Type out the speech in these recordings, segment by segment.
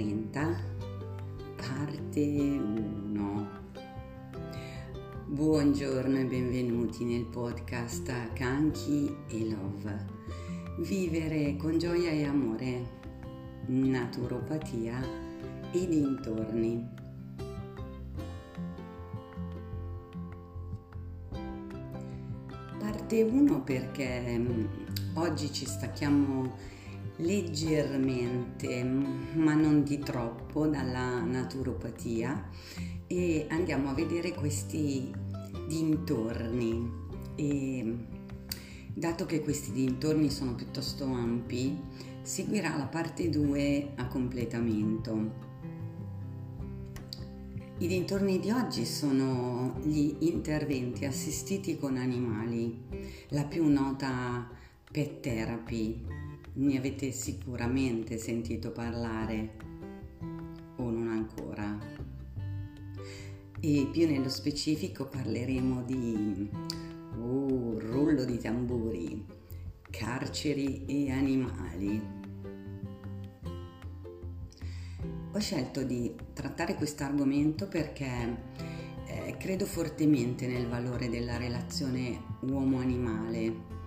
30, parte 1. Buongiorno e benvenuti nel podcast Kanki e Love. Vivere con gioia e amore, naturopatia e dintorni. Parte 1 perché mm, oggi ci stacchiamo leggermente, ma non di troppo, dalla naturopatia e andiamo a vedere questi dintorni. E dato che questi dintorni sono piuttosto ampi, seguirà la parte 2 a completamento. I dintorni di oggi sono gli interventi assistiti con animali, la più nota pet therapy, ne avete sicuramente sentito parlare o non ancora. E più nello specifico parleremo di oh, rullo di tamburi, carceri e animali. Ho scelto di trattare questo argomento perché eh, credo fortemente nel valore della relazione uomo-animale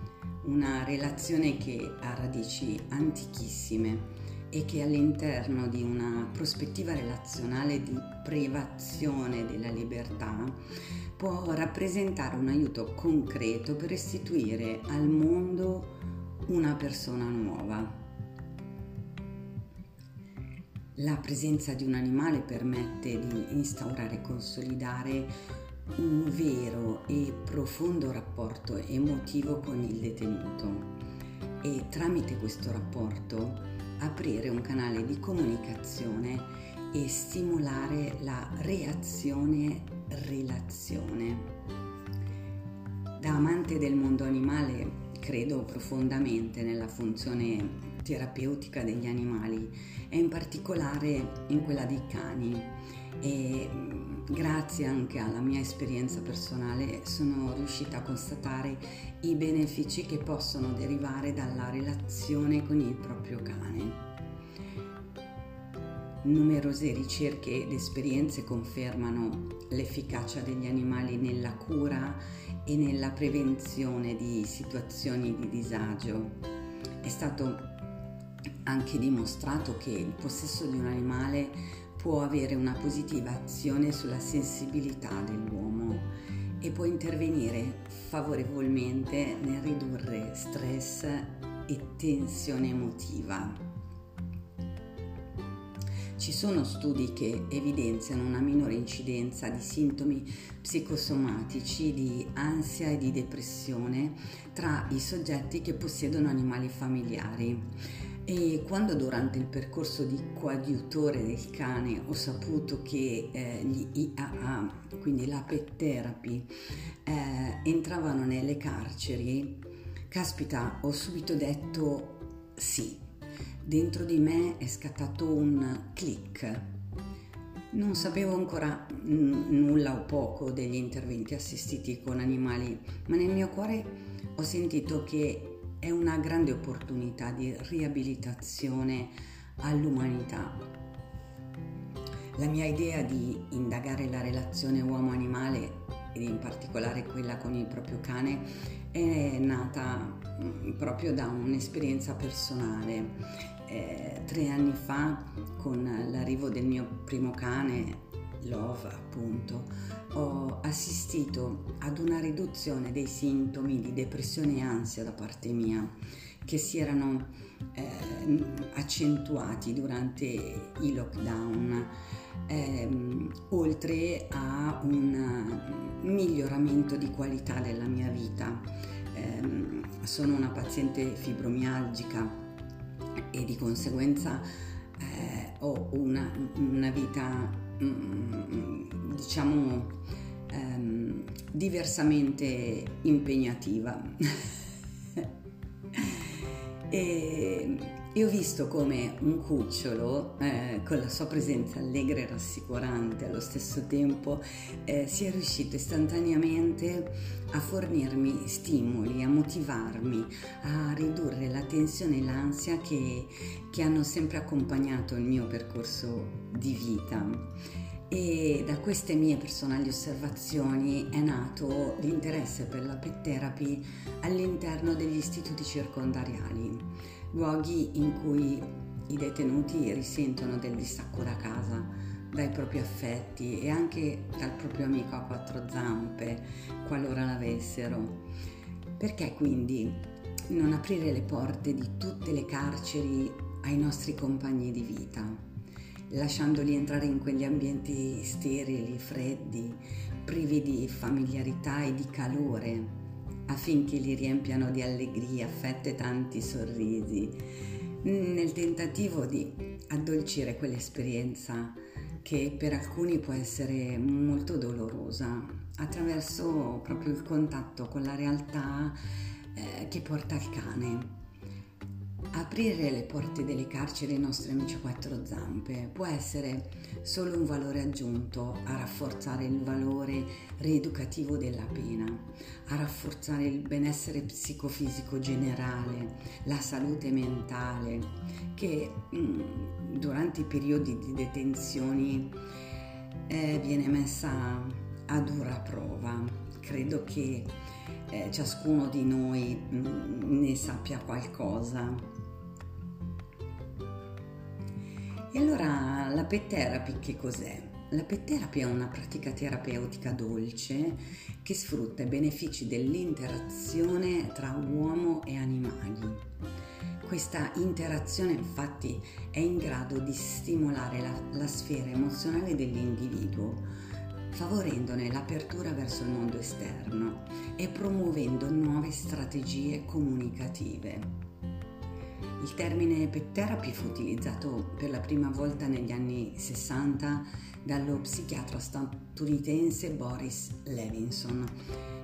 una relazione che ha radici antichissime e che all'interno di una prospettiva relazionale di privazione della libertà può rappresentare un aiuto concreto per restituire al mondo una persona nuova. La presenza di un animale permette di instaurare e consolidare un vero e profondo rapporto emotivo con il detenuto e tramite questo rapporto aprire un canale di comunicazione e stimolare la reazione-relazione. Da amante del mondo animale credo profondamente nella funzione terapeutica degli animali e in particolare in quella dei cani e grazie anche alla mia esperienza personale sono riuscita a constatare i benefici che possono derivare dalla relazione con il proprio cane. Numerose ricerche ed esperienze confermano l'efficacia degli animali nella cura e nella prevenzione di situazioni di disagio. È stato anche dimostrato che il possesso di un animale può avere una positiva azione sulla sensibilità dell'uomo e può intervenire favorevolmente nel ridurre stress e tensione emotiva. Ci sono studi che evidenziano una minore incidenza di sintomi psicosomatici di ansia e di depressione tra i soggetti che possiedono animali familiari e quando durante il percorso di coadiutore del cane ho saputo che eh, gli IAA, quindi la pet therapy, eh, entravano nelle carceri, caspita, ho subito detto sì. Dentro di me è scattato un click. Non sapevo ancora n- nulla o poco degli interventi assistiti con animali, ma nel mio cuore ho sentito che è una grande opportunità di riabilitazione all'umanità. La mia idea di indagare la relazione uomo-animale ed in particolare quella con il proprio cane è nata mm, proprio da un'esperienza personale. Eh, tre anni fa, con l'arrivo del mio primo cane, Love appunto, ho assistito ad una riduzione dei sintomi di depressione e ansia da parte mia che si erano eh, accentuati durante i lockdown, ehm, oltre a un miglioramento di qualità della mia vita. Eh, sono una paziente fibromialgica e di conseguenza eh, ho una, una vita Mm, diciamo ehm, diversamente impegnativa. e e ho visto come un cucciolo, eh, con la sua presenza allegra e rassicurante allo stesso tempo, eh, sia riuscito istantaneamente a fornirmi stimoli, a motivarmi, a ridurre la tensione e l'ansia che, che hanno sempre accompagnato il mio percorso di vita. E da queste mie personali osservazioni è nato l'interesse per la pet therapy all'interno degli istituti circondariali luoghi in cui i detenuti risentono del distacco da casa, dai propri affetti e anche dal proprio amico a quattro zampe, qualora l'avessero. Perché quindi non aprire le porte di tutte le carceri ai nostri compagni di vita, lasciandoli entrare in quegli ambienti sterili, freddi, privi di familiarità e di calore, affinché li riempiano di allegria, affetto e tanti sorrisi, nel tentativo di addolcire quell'esperienza che per alcuni può essere molto dolorosa, attraverso proprio il contatto con la realtà eh, che porta il cane. Aprire le porte delle carceri ai nostri amici quattro zampe può essere solo un valore aggiunto a rafforzare il valore rieducativo della pena, a rafforzare il benessere psicofisico generale, la salute mentale, che mm, durante i periodi di detenzione eh, viene messa a dura prova. Credo che eh, ciascuno di noi mm, ne sappia qualcosa E allora la pet therapy che cos'è? La pet therapy è una pratica terapeutica dolce che sfrutta i benefici dell'interazione tra uomo e animali. Questa interazione infatti è in grado di stimolare la, la sfera emozionale dell'individuo, favorendone l'apertura verso il mondo esterno e promuovendo nuove strategie comunicative. Il termine pet therapy fu utilizzato per la prima volta negli anni 60 dallo psichiatra statunitense Boris Levinson,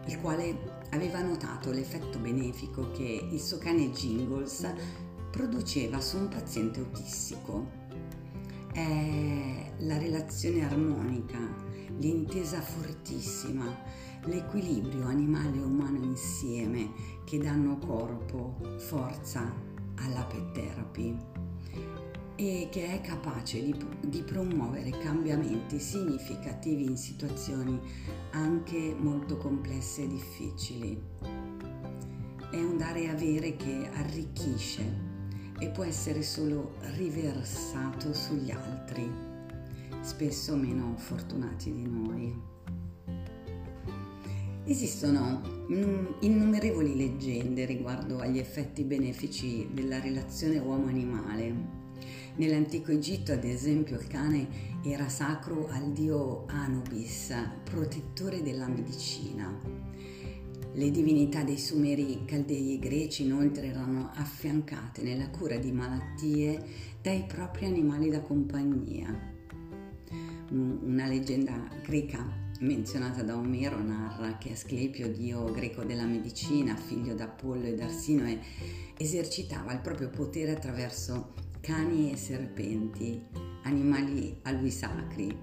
il quale aveva notato l'effetto benefico che il suo cane Jingles produceva su un paziente autistico. È la relazione armonica, l'intesa fortissima, l'equilibrio animale e umano insieme che danno corpo, forza alla pet therapy e che è capace di, di, promuovere cambiamenti significativi in situazioni anche molto complesse e difficili. È un dare e avere che arricchisce e può essere solo riversato sugli altri, spesso meno fortunati di noi. Esistono innumerevoli leggende riguardo agli effetti benefici della relazione uomo-animale. Nell'antico Egitto, ad esempio, il cane era sacro al dio Anubis, protettore della medicina. Le divinità dei Sumeri, Caldei e Greci inoltre erano affiancate nella cura di malattie dai propri animali da compagnia. Una leggenda greca menzionata da Omero narra che Asclepio, dio greco della medicina, figlio d'Apollo e d'Arsinoe, esercitava il proprio potere attraverso cani e serpenti, animali a lui sacri.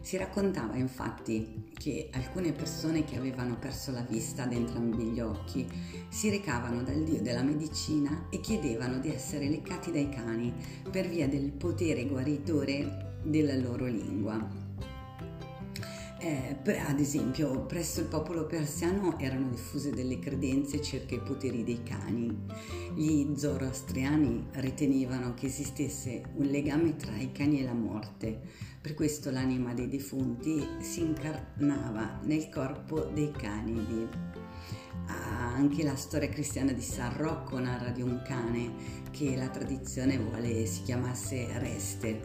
Si raccontava infatti che alcune persone che avevano perso la vista ad entrambi gli occhi si recavano dal dio della medicina e chiedevano di essere leccati dai cani per via del potere guaritore della loro lingua. Eh, ad esempio, presso il popolo persiano erano diffuse delle credenze circa i poteri dei cani. Gli zoroastriani ritenevano che esistesse un legame tra i cani e la morte, per questo l'anima dei defunti si incarnava nel corpo dei canidi. Ah, anche la storia cristiana di San Rocco narra di un cane che la tradizione vuole si chiamasse Reste,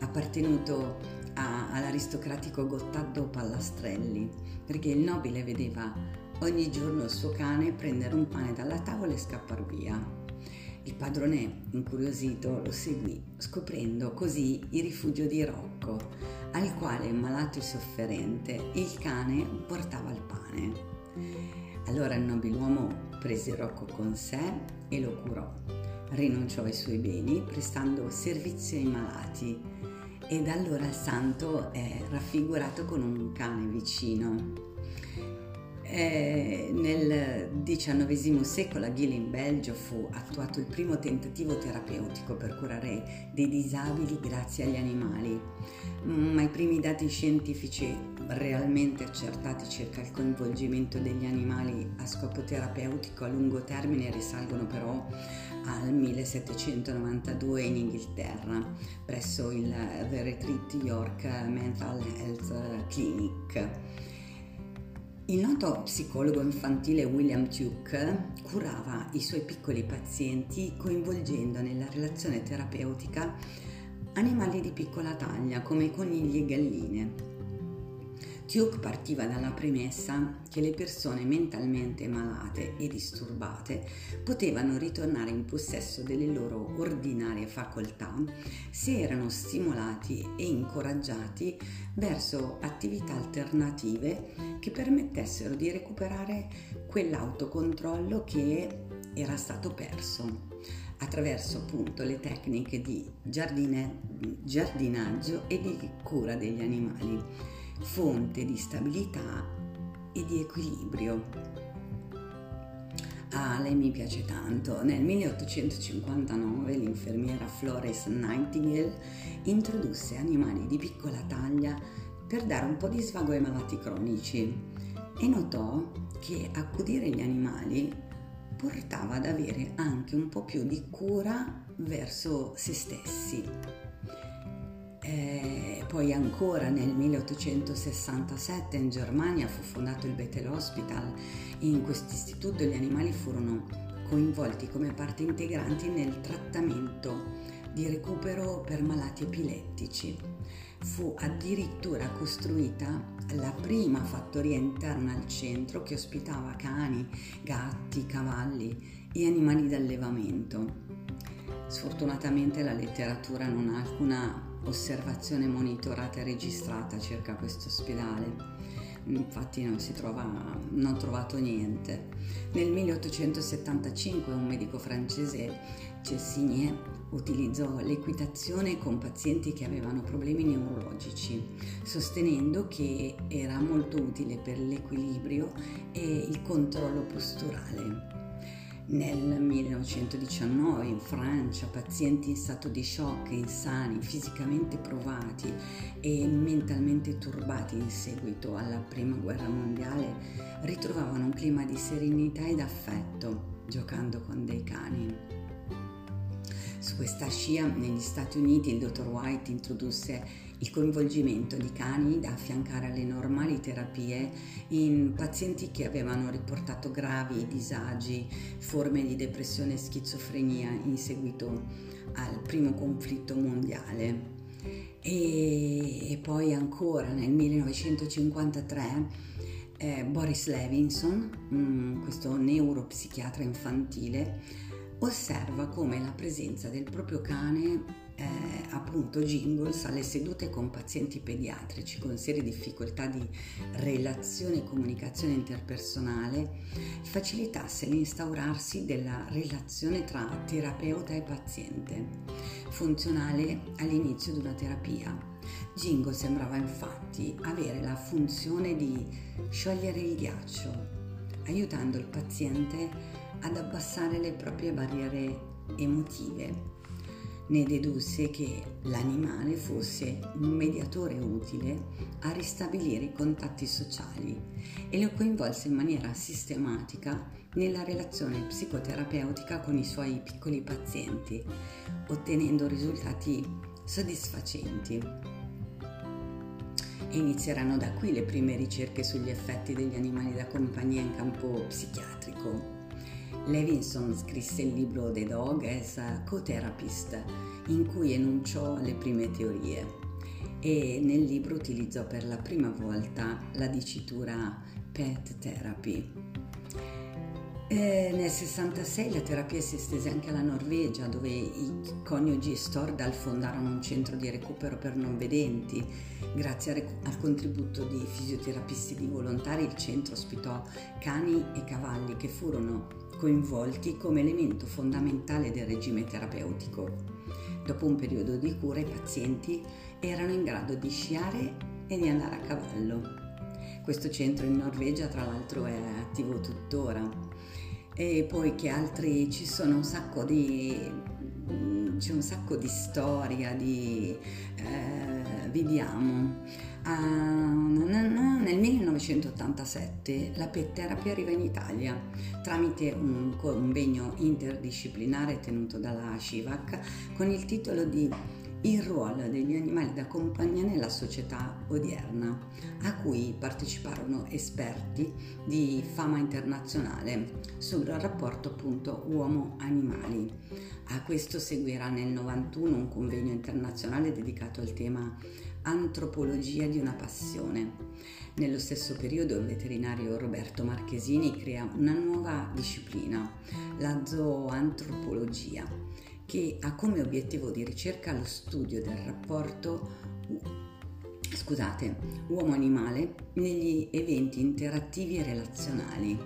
appartenuto a, all'aristocratico Gottardo Pallastrelli, perché il nobile vedeva ogni giorno il suo cane prendere un pane dalla tavola e scappare via. Il padrone, incuriosito, lo seguì, scoprendo così il rifugio di Rocco, al quale, malato e sofferente, il cane portava il pane. Allora il nobiluomo prese Rocco con sé e lo curò rinunciò ai suoi beni prestando servizio ai malati e da allora il santo è raffigurato con un cane vicino. Eh, nel XIX secolo a Ghil in Belgio fu attuato il primo tentativo terapeutico per curare dei disabili grazie agli animali, ma i primi dati scientifici realmente accertati circa il coinvolgimento degli animali a scopo terapeutico a lungo termine risalgono però al 1792 in Inghilterra presso il The Retreat York Mental Health Clinic. Il noto psicologo infantile William Tuke curava i suoi piccoli pazienti coinvolgendo nella relazione terapeutica animali di piccola taglia come conigli e galline. Tuke partiva dalla premessa che le persone mentalmente malate e disturbate potevano ritornare in possesso delle loro ordinarie facoltà se erano stimolati e incoraggiati verso attività alternative che permettessero di recuperare quell'autocontrollo che era stato perso attraverso appunto le tecniche di giardine, giardinaggio e di cura degli animali fonte di stabilità e di equilibrio. Ah, lei mi piace tanto. Nel 1859 l'infermiera Florence Nightingale introdusse animali di piccola taglia per dare un po' di svago ai malati cronici e notò che accudire gli animali portava ad avere anche un po' più di cura verso se stessi. Eh, poi ancora nel 1867 in Germania fu fondato il Bethel Hospital. In questo istituto gli animali furono coinvolti come parte integrante nel trattamento di recupero per malati epilettici. Fu addirittura costruita la prima fattoria interna al centro che ospitava cani, gatti, cavalli e animali d'allevamento. Sfortunatamente la letteratura non ha alcuna osservazione monitorata e registrata circa questo ospedale. Infatti non si trova, non ho trovato niente. Nel 1875 un medico francese, Cessigné, utilizzò l'equitazione con pazienti che avevano problemi neurologici, sostenendo che era molto utile per l'equilibrio e il controllo posturale. Nel 1919 in Francia pazienti in stato di shock, insani, fisicamente provati e mentalmente turbati in seguito alla Prima Guerra Mondiale ritrovavano un clima di serenità ed affetto giocando con dei cani. Su questa scia negli Stati Uniti il dottor White introdusse il coinvolgimento di cani da affiancare alle normali terapie in pazienti che avevano riportato gravi disagi, forme di depressione e schizofrenia in seguito al primo conflitto mondiale. E, poi ancora nel 1953 eh, Boris Levinson, mh, mm, questo neuropsichiatra infantile, osserva come la presenza del proprio cane eh, appunto Jingles alle sedute con pazienti pediatrici con serie difficoltà di relazione e comunicazione interpersonale facilitasse l'instaurarsi della relazione tra terapeuta e paziente, funzionale all'inizio di una terapia. Jingle sembrava infatti avere la funzione di sciogliere il ghiaccio, aiutando il paziente ad abbassare le proprie barriere emotive. Ne dedusse che l'animale fosse un mediatore utile a ristabilire i contatti sociali e lo coinvolse in maniera sistematica nella relazione psicoterapeutica con i suoi piccoli pazienti, ottenendo risultati soddisfacenti. E inizieranno da qui le prime ricerche sugli effetti degli animali da compagnia in campo psichiatrico. Levinson scrisse il libro The Dog as a Co-Therapist, in cui enunciò le prime teorie e nel libro utilizzò per la prima volta la dicitura pet therapy. E nel 66 la terapia si estese anche alla Norvegia, dove i coniugi Stordal fondarono un centro di recupero per non vedenti. Grazie al contributo di fisioterapisti di volontari, il centro ospitò cani e cavalli che furono coinvolti come elemento fondamentale del regime terapeutico. Dopo un periodo di cura i pazienti erano in grado di sciare e di andare a cavallo. Questo centro in Norvegia tra l'altro è attivo tuttora. E poi che altri ci sono un sacco di c'è un sacco di storia, di eh, vediamo. Uh, nel 1987 la pet therapy arriva in Italia tramite un convegno interdisciplinare tenuto dalla Shivac con il titolo di il ruolo degli animali da compagnia nella società odierna, a cui parteciparono esperti di fama internazionale sul rapporto appunto uomo-animali. A questo seguirà nel 91 un convegno internazionale dedicato al tema Antropologia di una passione. Nello stesso periodo il veterinario Roberto Marchesini crea una nuova disciplina, la zooantropologia che ha come obiettivo di ricerca lo studio del rapporto scusate, uomo-animale negli eventi interattivi e relazionali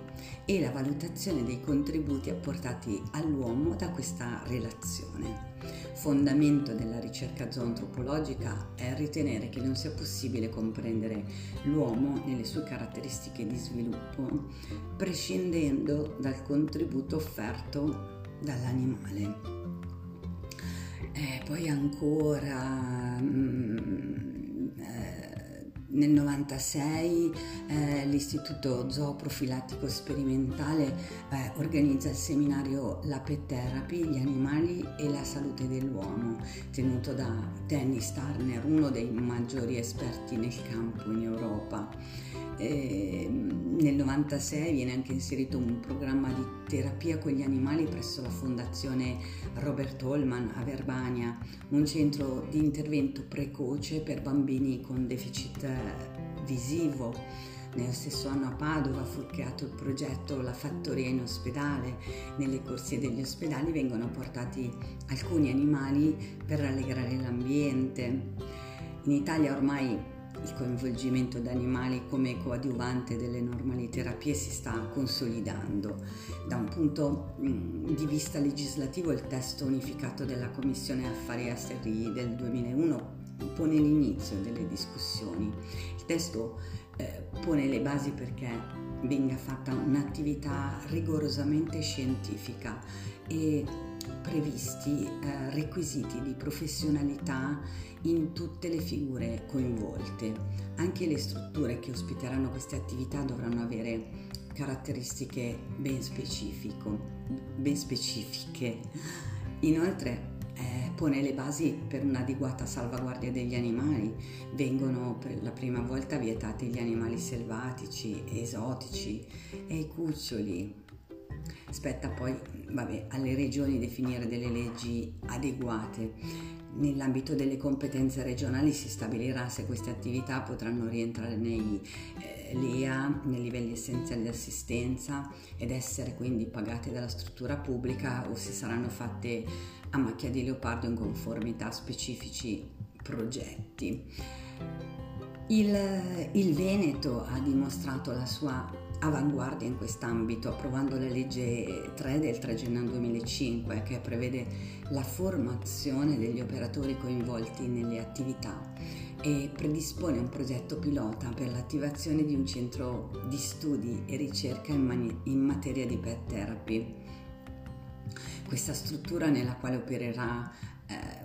e la valutazione dei contributi apportati all'uomo da questa relazione. Fondamento della ricerca zoantropologica è ritenere che non sia possibile comprendere l'uomo nelle sue caratteristiche di sviluppo prescindendo dal contributo offerto dall'animale. Eh, poi ancora mm, nel 96 eh, l'Istituto Zooprofilattico Sperimentale eh, organizza il seminario La Pet Therapy, gli animali e la salute dell'uomo, tenuto da Dennis Turner, uno dei maggiori esperti nel campo in Europa. Eh, nel 96 viene anche inserito un programma di terapia con gli animali presso la Fondazione Robert Holman a Verbania, un centro di intervento precoce per bambini con deficit visivo. Nello stesso anno a Padova fu creato il progetto La Fattoria in ospedale. Nelle corsie degli ospedali vengono portati alcuni animali per rallegrare l'ambiente. In Italia ormai il coinvolgimento di animali come coadiuvante delle normali terapie si sta consolidando. Da un punto mm, di vista legislativo il testo unificato della Commissione Affari Esteri del 2001 pone l'inizio delle discussioni. Il testo eh, pone le basi perché venga fatta un'attività rigorosamente scientifica e previsti eh, requisiti di professionalità in tutte le figure coinvolte. Anche le strutture che ospiteranno queste attività dovranno avere caratteristiche ben, ben specifiche. Inoltre eh, pone le basi per un'adeguata salvaguardia degli animali. Vengono per la prima volta vietati gli animali selvatici, esotici e i cuccioli. Spetta poi vabbè, alle regioni definire delle leggi adeguate Nell'ambito delle competenze regionali si stabilirà se queste attività potranno rientrare nei eh, LEA, nei livelli essenziali di assistenza ed essere quindi pagate dalla struttura pubblica o se saranno fatte a macchia di leopardo in conformità a specifici progetti. Il, il Veneto ha dimostrato la sua avanguardia in quest'ambito, approvando la legge 3 del 3 gennaio 2005 che prevede la formazione degli operatori coinvolti nelle attività e predispone un progetto pilota per l'attivazione di un centro di studi e ricerca in, mani- in materia di pet therapy. Questa struttura nella quale opererà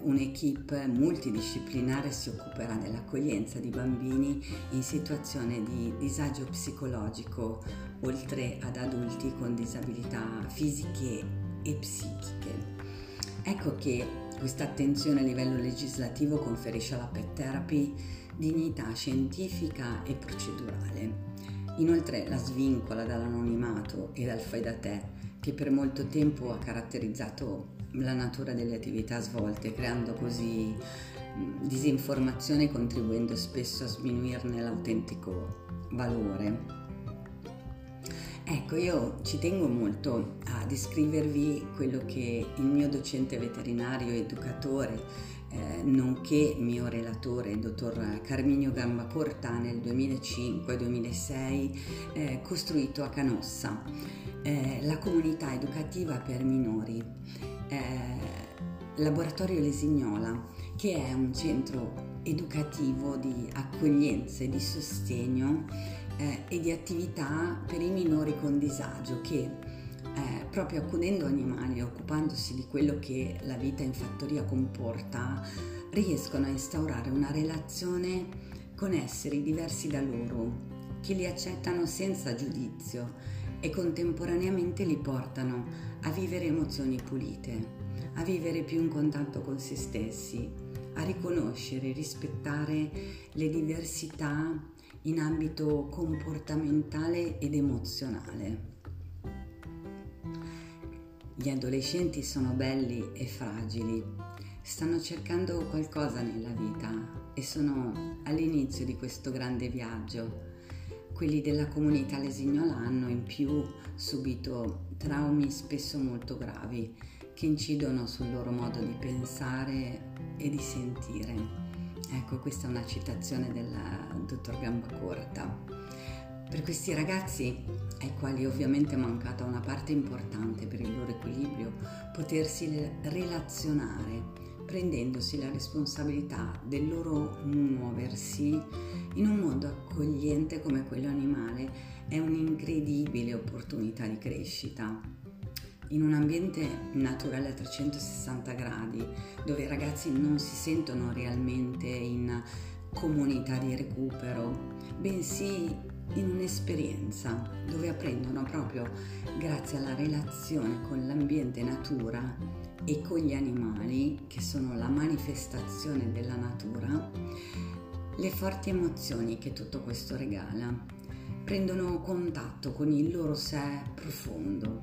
un'equipe multidisciplinare si occuperà dell'accoglienza di bambini in situazione di disagio psicologico, oltre ad adulti con disabilità fisiche e psichiche. Ecco che questa attenzione a livello legislativo conferisce alla pet therapy dignità scientifica e procedurale. Inoltre la svincola dall'anonimato e dal fai da te che per molto tempo ha caratterizzato la natura delle attività svolte, creando così disinformazione contribuendo spesso a sminuirne l'autentico valore. Ecco, io ci tengo molto a descrivervi quello che il mio docente veterinario educatore eh, nonché mio relatore, il dottor Carminio Gambacorta, nel 2005-2006, eh, costruito a Canossa, eh, la comunità educativa per minori, eh, Laboratorio Lesignola, che è un centro educativo di accoglienza e di sostegno eh, e di attività per i minori con disagio che eh, proprio accudendo animali, occupandosi di quello che la vita in fattoria comporta, riescono a instaurare una relazione con esseri diversi da loro, che li accettano senza giudizio e contemporaneamente li portano a vivere emozioni pulite, a vivere più in contatto con se stessi, a riconoscere e rispettare le diversità in ambito comportamentale ed emozionale. Gli adolescenti sono belli e fragili, stanno cercando qualcosa nella vita e sono all'inizio di questo grande viaggio. Quelli della comunità lesignola hanno in più subito traumi spesso molto gravi che incidono sul loro modo di pensare e di sentire. Ecco, questa è una citazione del dottor Gambacorta. Per questi ragazzi, ai quali ovviamente è mancata una parte importante per il loro equilibrio, potersi relazionare, prendendosi la responsabilità del loro muoversi in un mondo accogliente come quello animale, è un'incredibile opportunità di crescita. In un ambiente naturale a 360 gradi, dove i ragazzi non si sentono realmente in comunità di recupero, bensì in un'esperienza dove apprendono proprio grazie alla relazione con l'ambiente natura e con gli animali, che sono la manifestazione della natura, le forti emozioni che tutto questo regala. Prendono contatto con il loro sé profondo.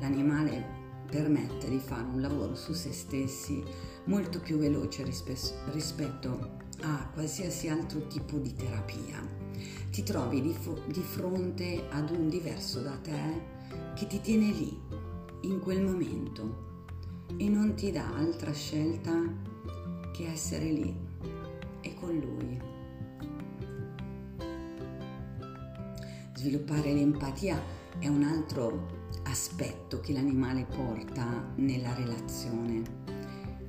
L'animale permette di fare un lavoro su se stessi molto più veloce rispetto a qualsiasi altro tipo di terapia ti trovi di, fo- di fronte ad un diverso da te che ti tiene lì, in quel momento, e non ti dà altra scelta che essere lì e con lui. Sviluppare l'empatia è un altro aspetto che l'animale porta nella relazione.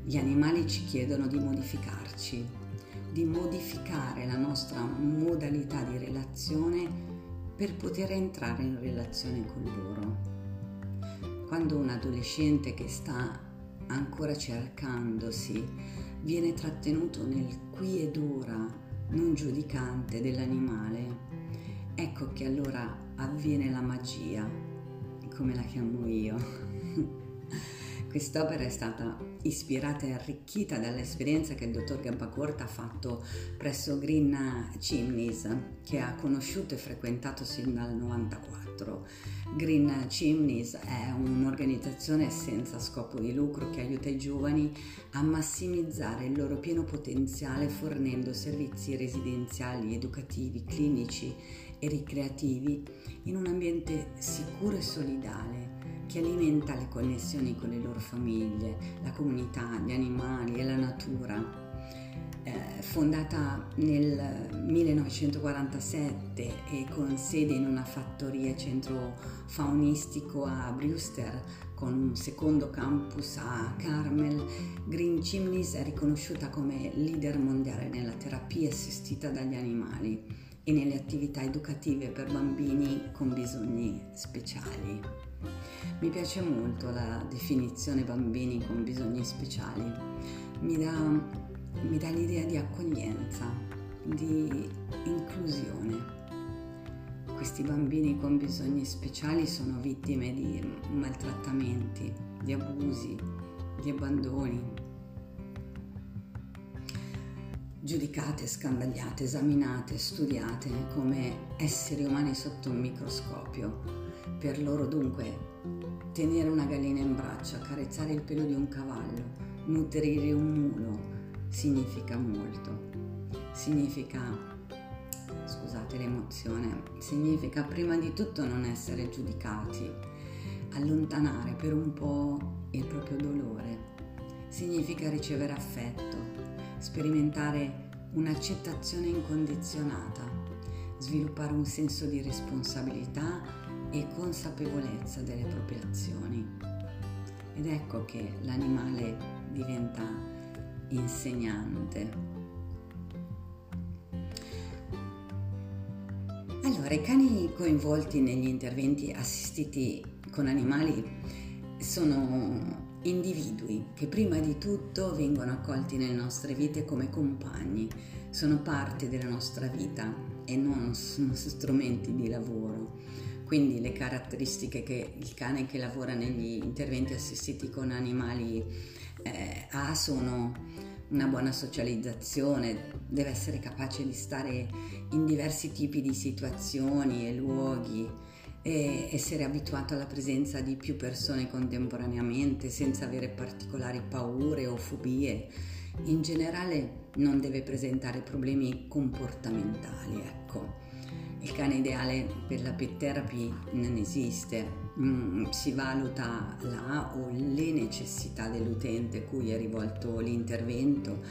Gli animali ci chiedono di modificarci, di modificare la nostra modalità di relazione per poter entrare in relazione con loro. Quando un adolescente che sta ancora cercandosi viene trattenuto nel qui ed ora non giudicante dell'animale, ecco che allora avviene la magia, come la chiamo io. Quest'opera è stata ispirata e arricchita dall'esperienza che il dottor Gabbacorta ha fatto presso Green Chimneys, che ha conosciuto e frequentato sin dal 94. Green Chimneys è un'organizzazione senza scopo di lucro che aiuta i giovani a massimizzare il loro pieno potenziale fornendo servizi residenziali, educativi, clinici e ricreativi in un ambiente sicuro e solidale che alimenta le connessioni con le loro famiglie, la comunità, gli animali e la natura. Eh, fondata nel 1947 e con sede in una fattoria centro faunistico a Brewster con un secondo campus a Carmel, Green Chimneys è riconosciuta come leader mondiale nella terapia assistita dagli animali e nelle attività educative per bambini con bisogni speciali. Mi piace molto la definizione bambini con bisogni speciali, mi dà, mi dà l'idea di accoglienza, di inclusione. Questi bambini con bisogni speciali sono vittime di maltrattamenti, di abusi, di abbandoni, giudicate, scandagliate, esaminate, studiate come esseri umani sotto un microscopio per loro dunque tenere una gallina in braccio, accarezzare il pelo di un cavallo, nutrire un mulo, significa molto. Significa, scusate l'emozione, significa prima di tutto non essere giudicati, allontanare per un po' il proprio dolore significa ricevere affetto, sperimentare un'accettazione incondizionata, sviluppare un senso di responsabilità e consapevolezza delle proprie azioni. Ed ecco che l'animale diventa insegnante. Allora, i cani coinvolti negli interventi assistiti con animali sono individui che prima di tutto vengono accolti nelle nostre vite come compagni, sono parte della nostra vita e non strumenti di lavoro. Quindi le caratteristiche che il cane che lavora negli interventi assistiti con animali eh, ha sono una buona socializzazione, deve essere capace di stare in diversi tipi di situazioni e luoghi, e essere abituato alla presenza di più persone contemporaneamente senza avere particolari paure o fobie. In generale non deve presentare problemi comportamentali, ecco. Il cane ideale per la pet therapy non esiste, mm, si valuta la o le necessità dell'utente cui è rivolto l'intervento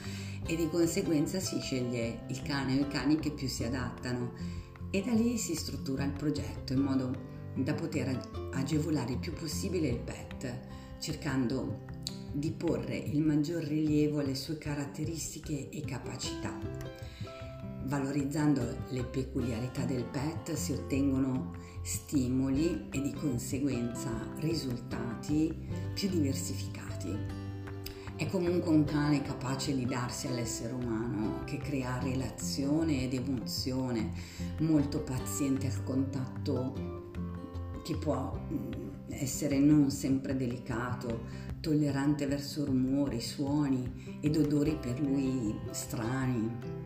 e di conseguenza si sceglie il cane o i cani che più si adattano e da lì si struttura il progetto in modo da poter agevolare il più possibile il pet, cercando di porre il maggior rilievo alle sue caratteristiche e capacità. Valorizzando le peculiarità del pet si ottengono stimoli e di conseguenza risultati più diversificati. È comunque un cane capace di darsi all'essere umano, che crea relazione ed emozione, molto paziente al contatto, che può mm, essere non sempre delicato, tollerante verso rumori, suoni ed odori per lui strani.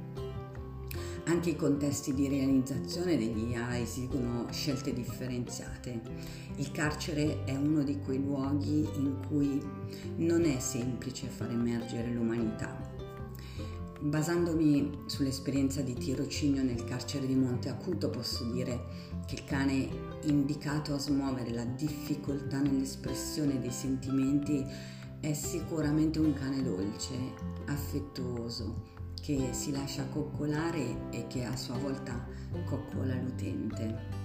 Anche i contesti di realizzazione degli IA esigono scelte differenziate. Il carcere è uno di quei luoghi in cui non è semplice far emergere l'umanità. Basandomi sull'esperienza di tirocinio nel carcere di Monte Acuto posso dire che il cane indicato a smuovere la difficoltà nell'espressione dei sentimenti è sicuramente un cane dolce, affettuoso, che si lascia coccolare e che a sua volta coccola l'utente.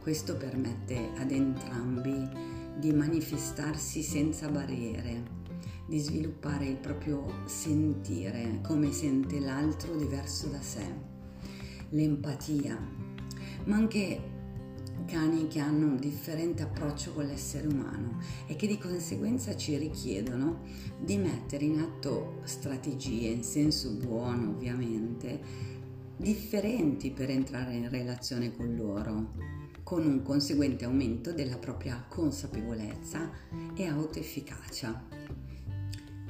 Questo permette ad entrambi di manifestarsi senza barriere, di sviluppare il proprio sentire, come sente l'altro diverso da sé, l'empatia, ma anche cani che hanno un differente approccio con l'essere umano e che di conseguenza ci richiedono di mettere in atto strategie, in senso buono ovviamente, differenti per entrare in relazione con loro, con un conseguente aumento della propria consapevolezza e autoefficacia.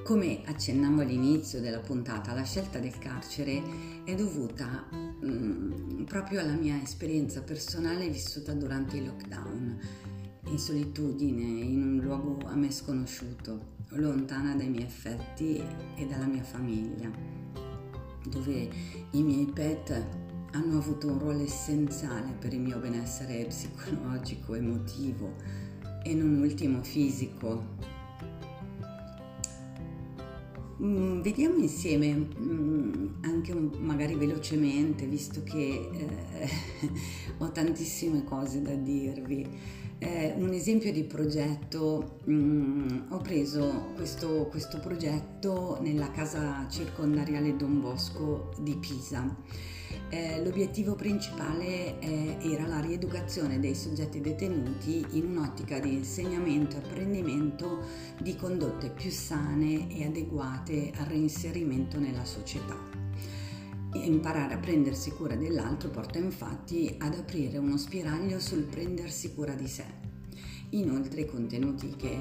Come accennavo all'inizio della puntata, la scelta del carcere è dovuta mm, proprio alla mia esperienza personale vissuta durante il lockdown, in solitudine, in un luogo a me sconosciuto, lontana dai miei affetti e dalla mia famiglia, dove i miei pet hanno avuto un ruolo essenziale per il mio benessere psicologico, emotivo e non ultimo fisico Mm, vediamo insieme, mm, anche un, magari velocemente, visto che eh, ho tantissime cose da dirvi. Eh, un esempio di progetto, mm, ho preso questo, questo progetto nella casa circondariale Don Bosco di Pisa eh, l'obiettivo principale eh, era la rieducazione dei soggetti detenuti in un'ottica di insegnamento e apprendimento di condotte più sane e adeguate al reinserimento nella società. Imparare a prendersi cura dell'altro porta infatti ad aprire uno spiraglio sul prendersi cura di sé. Inoltre i contenuti che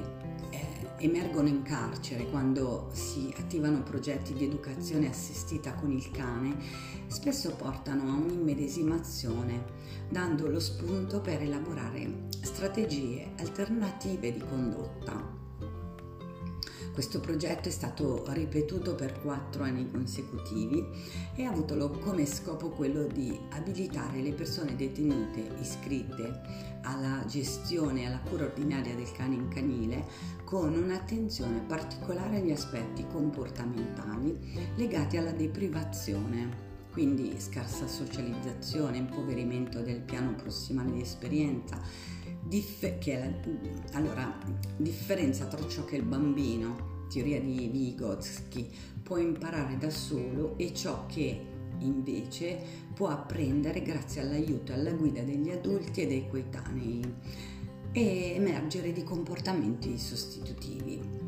emergono in carcere quando si attivano progetti di educazione assistita con il cane spesso portano a un'immedesimazione, dando lo spunto per elaborare strategie alternative di condotta. Questo progetto è stato ripetuto per quattro anni consecutivi e ha avuto come scopo quello di abilitare le persone detenute iscritte alla gestione e alla cura ordinaria del cane in canile con un'attenzione particolare agli aspetti comportamentali legati alla deprivazione quindi scarsa socializzazione, impoverimento del piano prossimale di esperienza, Dif- che è la, allora, differenza tra ciò che il bambino, teoria di Vygotsky, può imparare da solo e ciò che invece può apprendere grazie all'aiuto e alla guida degli adulti e dei coetanei e emergere di comportamenti sostitutivi.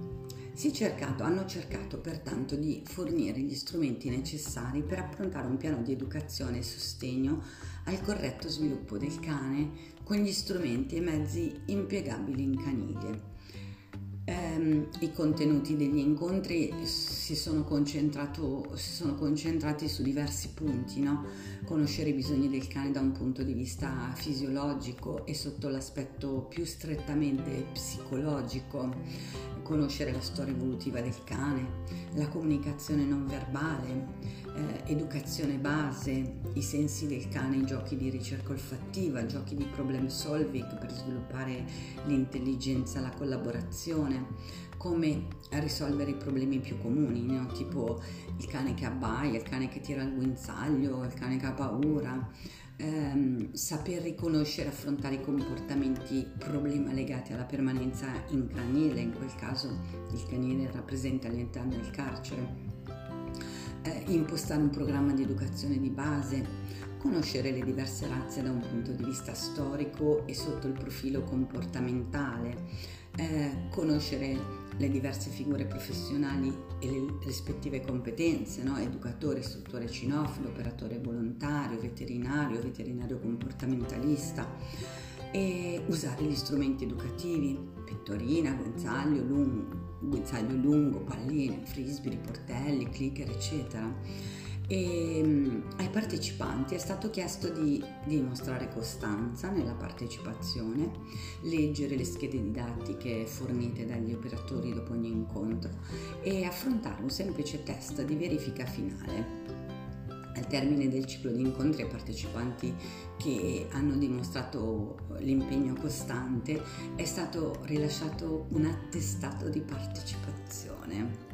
Cercato, hanno cercato pertanto di fornire gli strumenti necessari per approntare un piano di educazione e sostegno al corretto sviluppo del cane con gli strumenti e mezzi impiegabili in canile. Um, I contenuti degli incontri si sono, si sono, concentrati su diversi punti, no? conoscere i bisogni del cane da un punto di vista fisiologico e sotto l'aspetto più strettamente psicologico, conoscere la storia evolutiva del cane, la comunicazione non verbale, eh, educazione base, i sensi del cane, i giochi di ricerca olfattiva, giochi di problem solving per sviluppare l'intelligenza, la collaborazione, come risolvere i problemi più comuni, no? tipo il cane che abbaia, il cane che tira il guinzaglio, il cane che ha paura, ehm, saper riconoscere e affrontare i comportamenti problema legati alla permanenza in canile, in quel caso il canile rappresenta all'interno del carcere. Eh, impostare un programma di educazione di base, conoscere le diverse razze da un punto di vista storico e sotto il profilo comportamentale, eh, conoscere le diverse figure professionali e le rispettive competenze, no? educatore, istruttore cinofilo, operatore volontario, veterinario, veterinario comportamentalista e usare gli strumenti educativi, pettorina, guinzaglio lungo, guinzaglio lungo, palline, frisbee, portelli, clicker, eccetera. E mm, ai partecipanti è stato chiesto di dimostrare costanza nella partecipazione, leggere le schede didattiche fornite dagli operatori dopo ogni incontro e affrontare un semplice test di verifica finale. Al termine del ciclo di incontri ai partecipanti che hanno dimostrato l'impegno costante è stato rilasciato un attestato di partecipazione.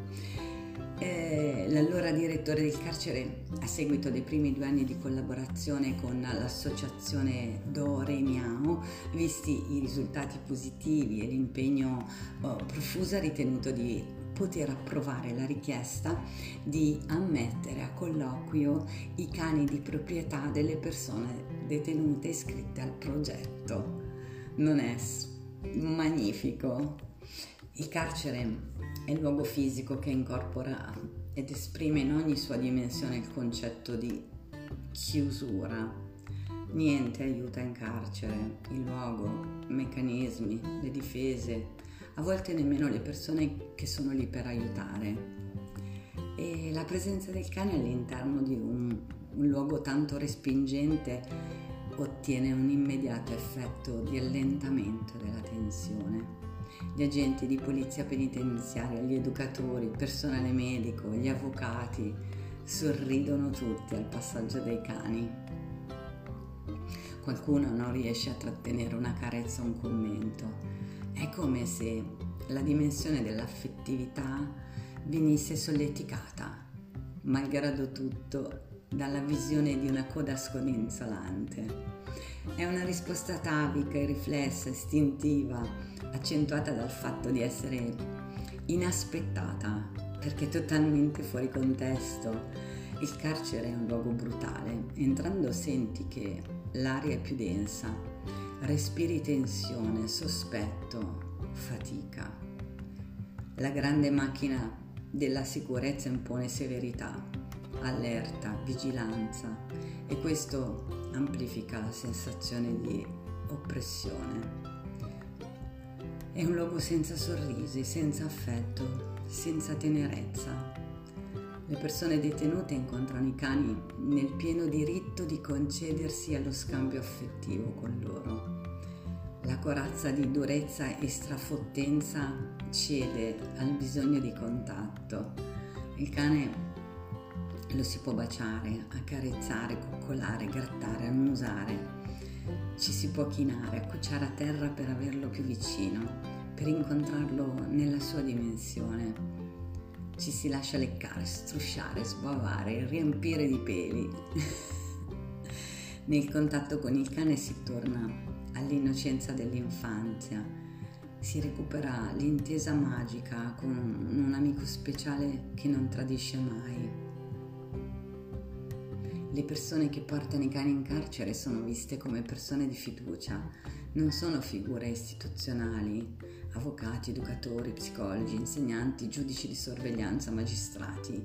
Eh, l'allora direttore del carcere, a seguito dei primi due anni di collaborazione con l'associazione Dore Miao, visti i risultati positivi e l'impegno oh, profuso, ha ritenuto di poter approvare la richiesta di ammettere a colloquio i cani di proprietà delle persone detenute iscritte al progetto. Non è magnifico? Il carcere è il luogo fisico che incorpora ed esprime in ogni sua dimensione il concetto di chiusura. Niente aiuta in carcere, il luogo, i meccanismi, le difese, a volte nemmeno le persone che sono lì per aiutare. E la presenza del cane all'interno di un, un luogo tanto respingente ottiene un immediato effetto di allentamento della tensione. Gli agenti di polizia penitenziaria, gli educatori, il personale medico, gli avvocati sorridono tutti al passaggio dei cani. Qualcuno non riesce a trattenere una carezza o un commento è come se la dimensione dell'affettività venisse solleticata, malgrado tutto, dalla visione di una coda scodinzolante. È una risposta atavica, riflessa, istintiva, accentuata dal fatto di essere inaspettata, perché totalmente fuori contesto. Il carcere è un luogo brutale, entrando senti che l'aria è più densa, respiri tensione, sospetto, fatica. La grande macchina della sicurezza impone severità, allerta, vigilanza e questo amplifica la sensazione di oppressione. È un luogo senza sorrisi, senza affetto, senza tenerezza. Le persone detenute incontrano i cani nel pieno diritto di concedersi allo scambio affettivo con loro. La corazza di durezza e strafottenza cede al bisogno di contatto. Il cane lo si può baciare, accarezzare, coccolare, grattare, annusare. Ci si può chinare, accucciare a terra per averlo più vicino, per incontrarlo nella sua dimensione. Ci si lascia leccare, strusciare, sbavare, riempire di peli. Nel contatto con il cane si torna all'innocenza dell'infanzia, si recupera l'intesa magica con un amico speciale che non tradisce mai. Le persone che portano i cani in carcere sono viste come persone di fiducia, non sono figure istituzionali, avvocati, educatori, psicologi, insegnanti, giudici di sorveglianza, magistrati.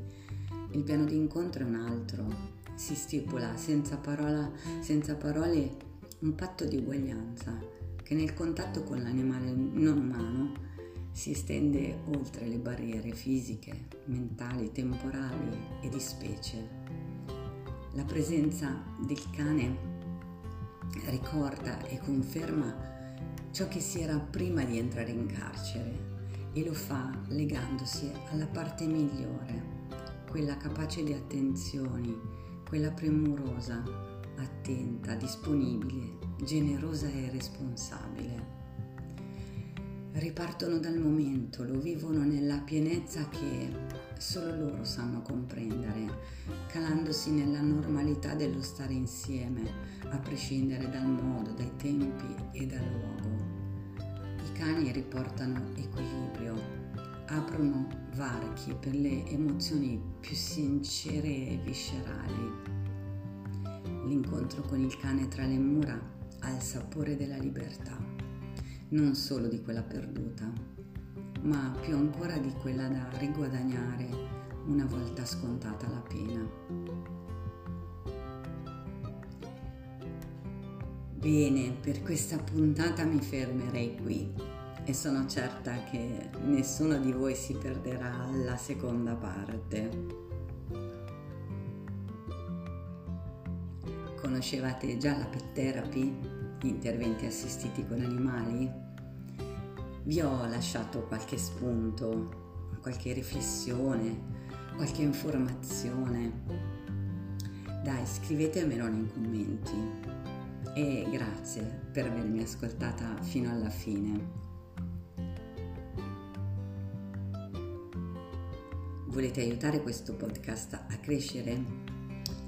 Il piano di incontro è un altro, si stipula senza, parola, senza parole un patto di uguaglianza che nel contatto con l'animale non umano si estende oltre le barriere fisiche, mentali, temporali e di specie. La presenza del cane ricorda e conferma ciò che si era prima di entrare in carcere e lo fa legandosi alla parte migliore, quella capace di attenzioni, quella premurosa, attenta, disponibile, generosa e responsabile. Ripartono dal momento, lo vivono nella pienezza che solo loro sanno comprendere, calandosi nella normalità dello stare insieme, a prescindere dal modo, dai tempi e dal luogo. I cani riportano equilibrio, aprono varchi per le emozioni più sincere e viscerali l'incontro con il cane tra le mura ha il sapore della libertà, non solo di quella perduta, ma più ancora di quella da riguadagnare una volta scontata la pena. Bene, per questa puntata mi fermerei qui e sono certa che nessuno di voi si perderà la seconda parte. Conoscevate già la pet therapy, gli interventi assistiti con animali? Vi ho lasciato qualche spunto, qualche riflessione, qualche informazione. Dai, scrivetemelo nei commenti. E grazie per avermi ascoltata fino alla fine. Volete aiutare questo podcast a crescere?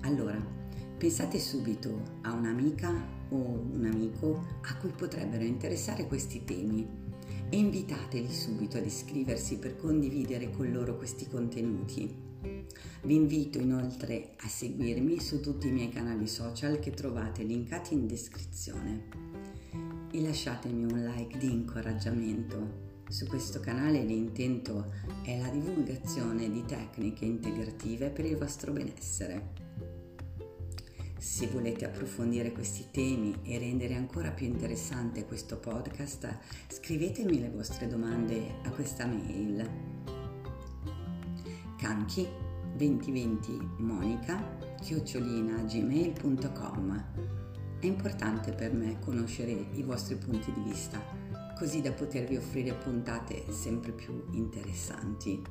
Allora, Pensate subito a un'amica o un amico a cui potrebbero interessare questi temi e invitateli subito ad iscriversi per condividere con loro questi contenuti. Vi invito inoltre a seguirmi su tutti i miei canali social che trovate linkati in descrizione e lasciatemi un like di incoraggiamento. Su questo canale l'intento è la divulgazione di tecniche integrative per il vostro benessere. Se volete approfondire questi temi e rendere ancora più interessante questo podcast, scrivetemi le vostre domande a questa mail. Canchi 2020 monica chiocciolina gmail.com È importante per me conoscere i vostri punti di vista, così da potervi offrire puntate sempre più interessanti.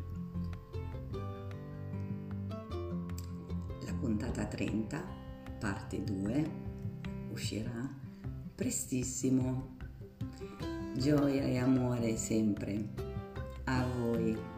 La puntata 30 parte 2 uscirà prestissimo. Gioia e amore sempre. A voi.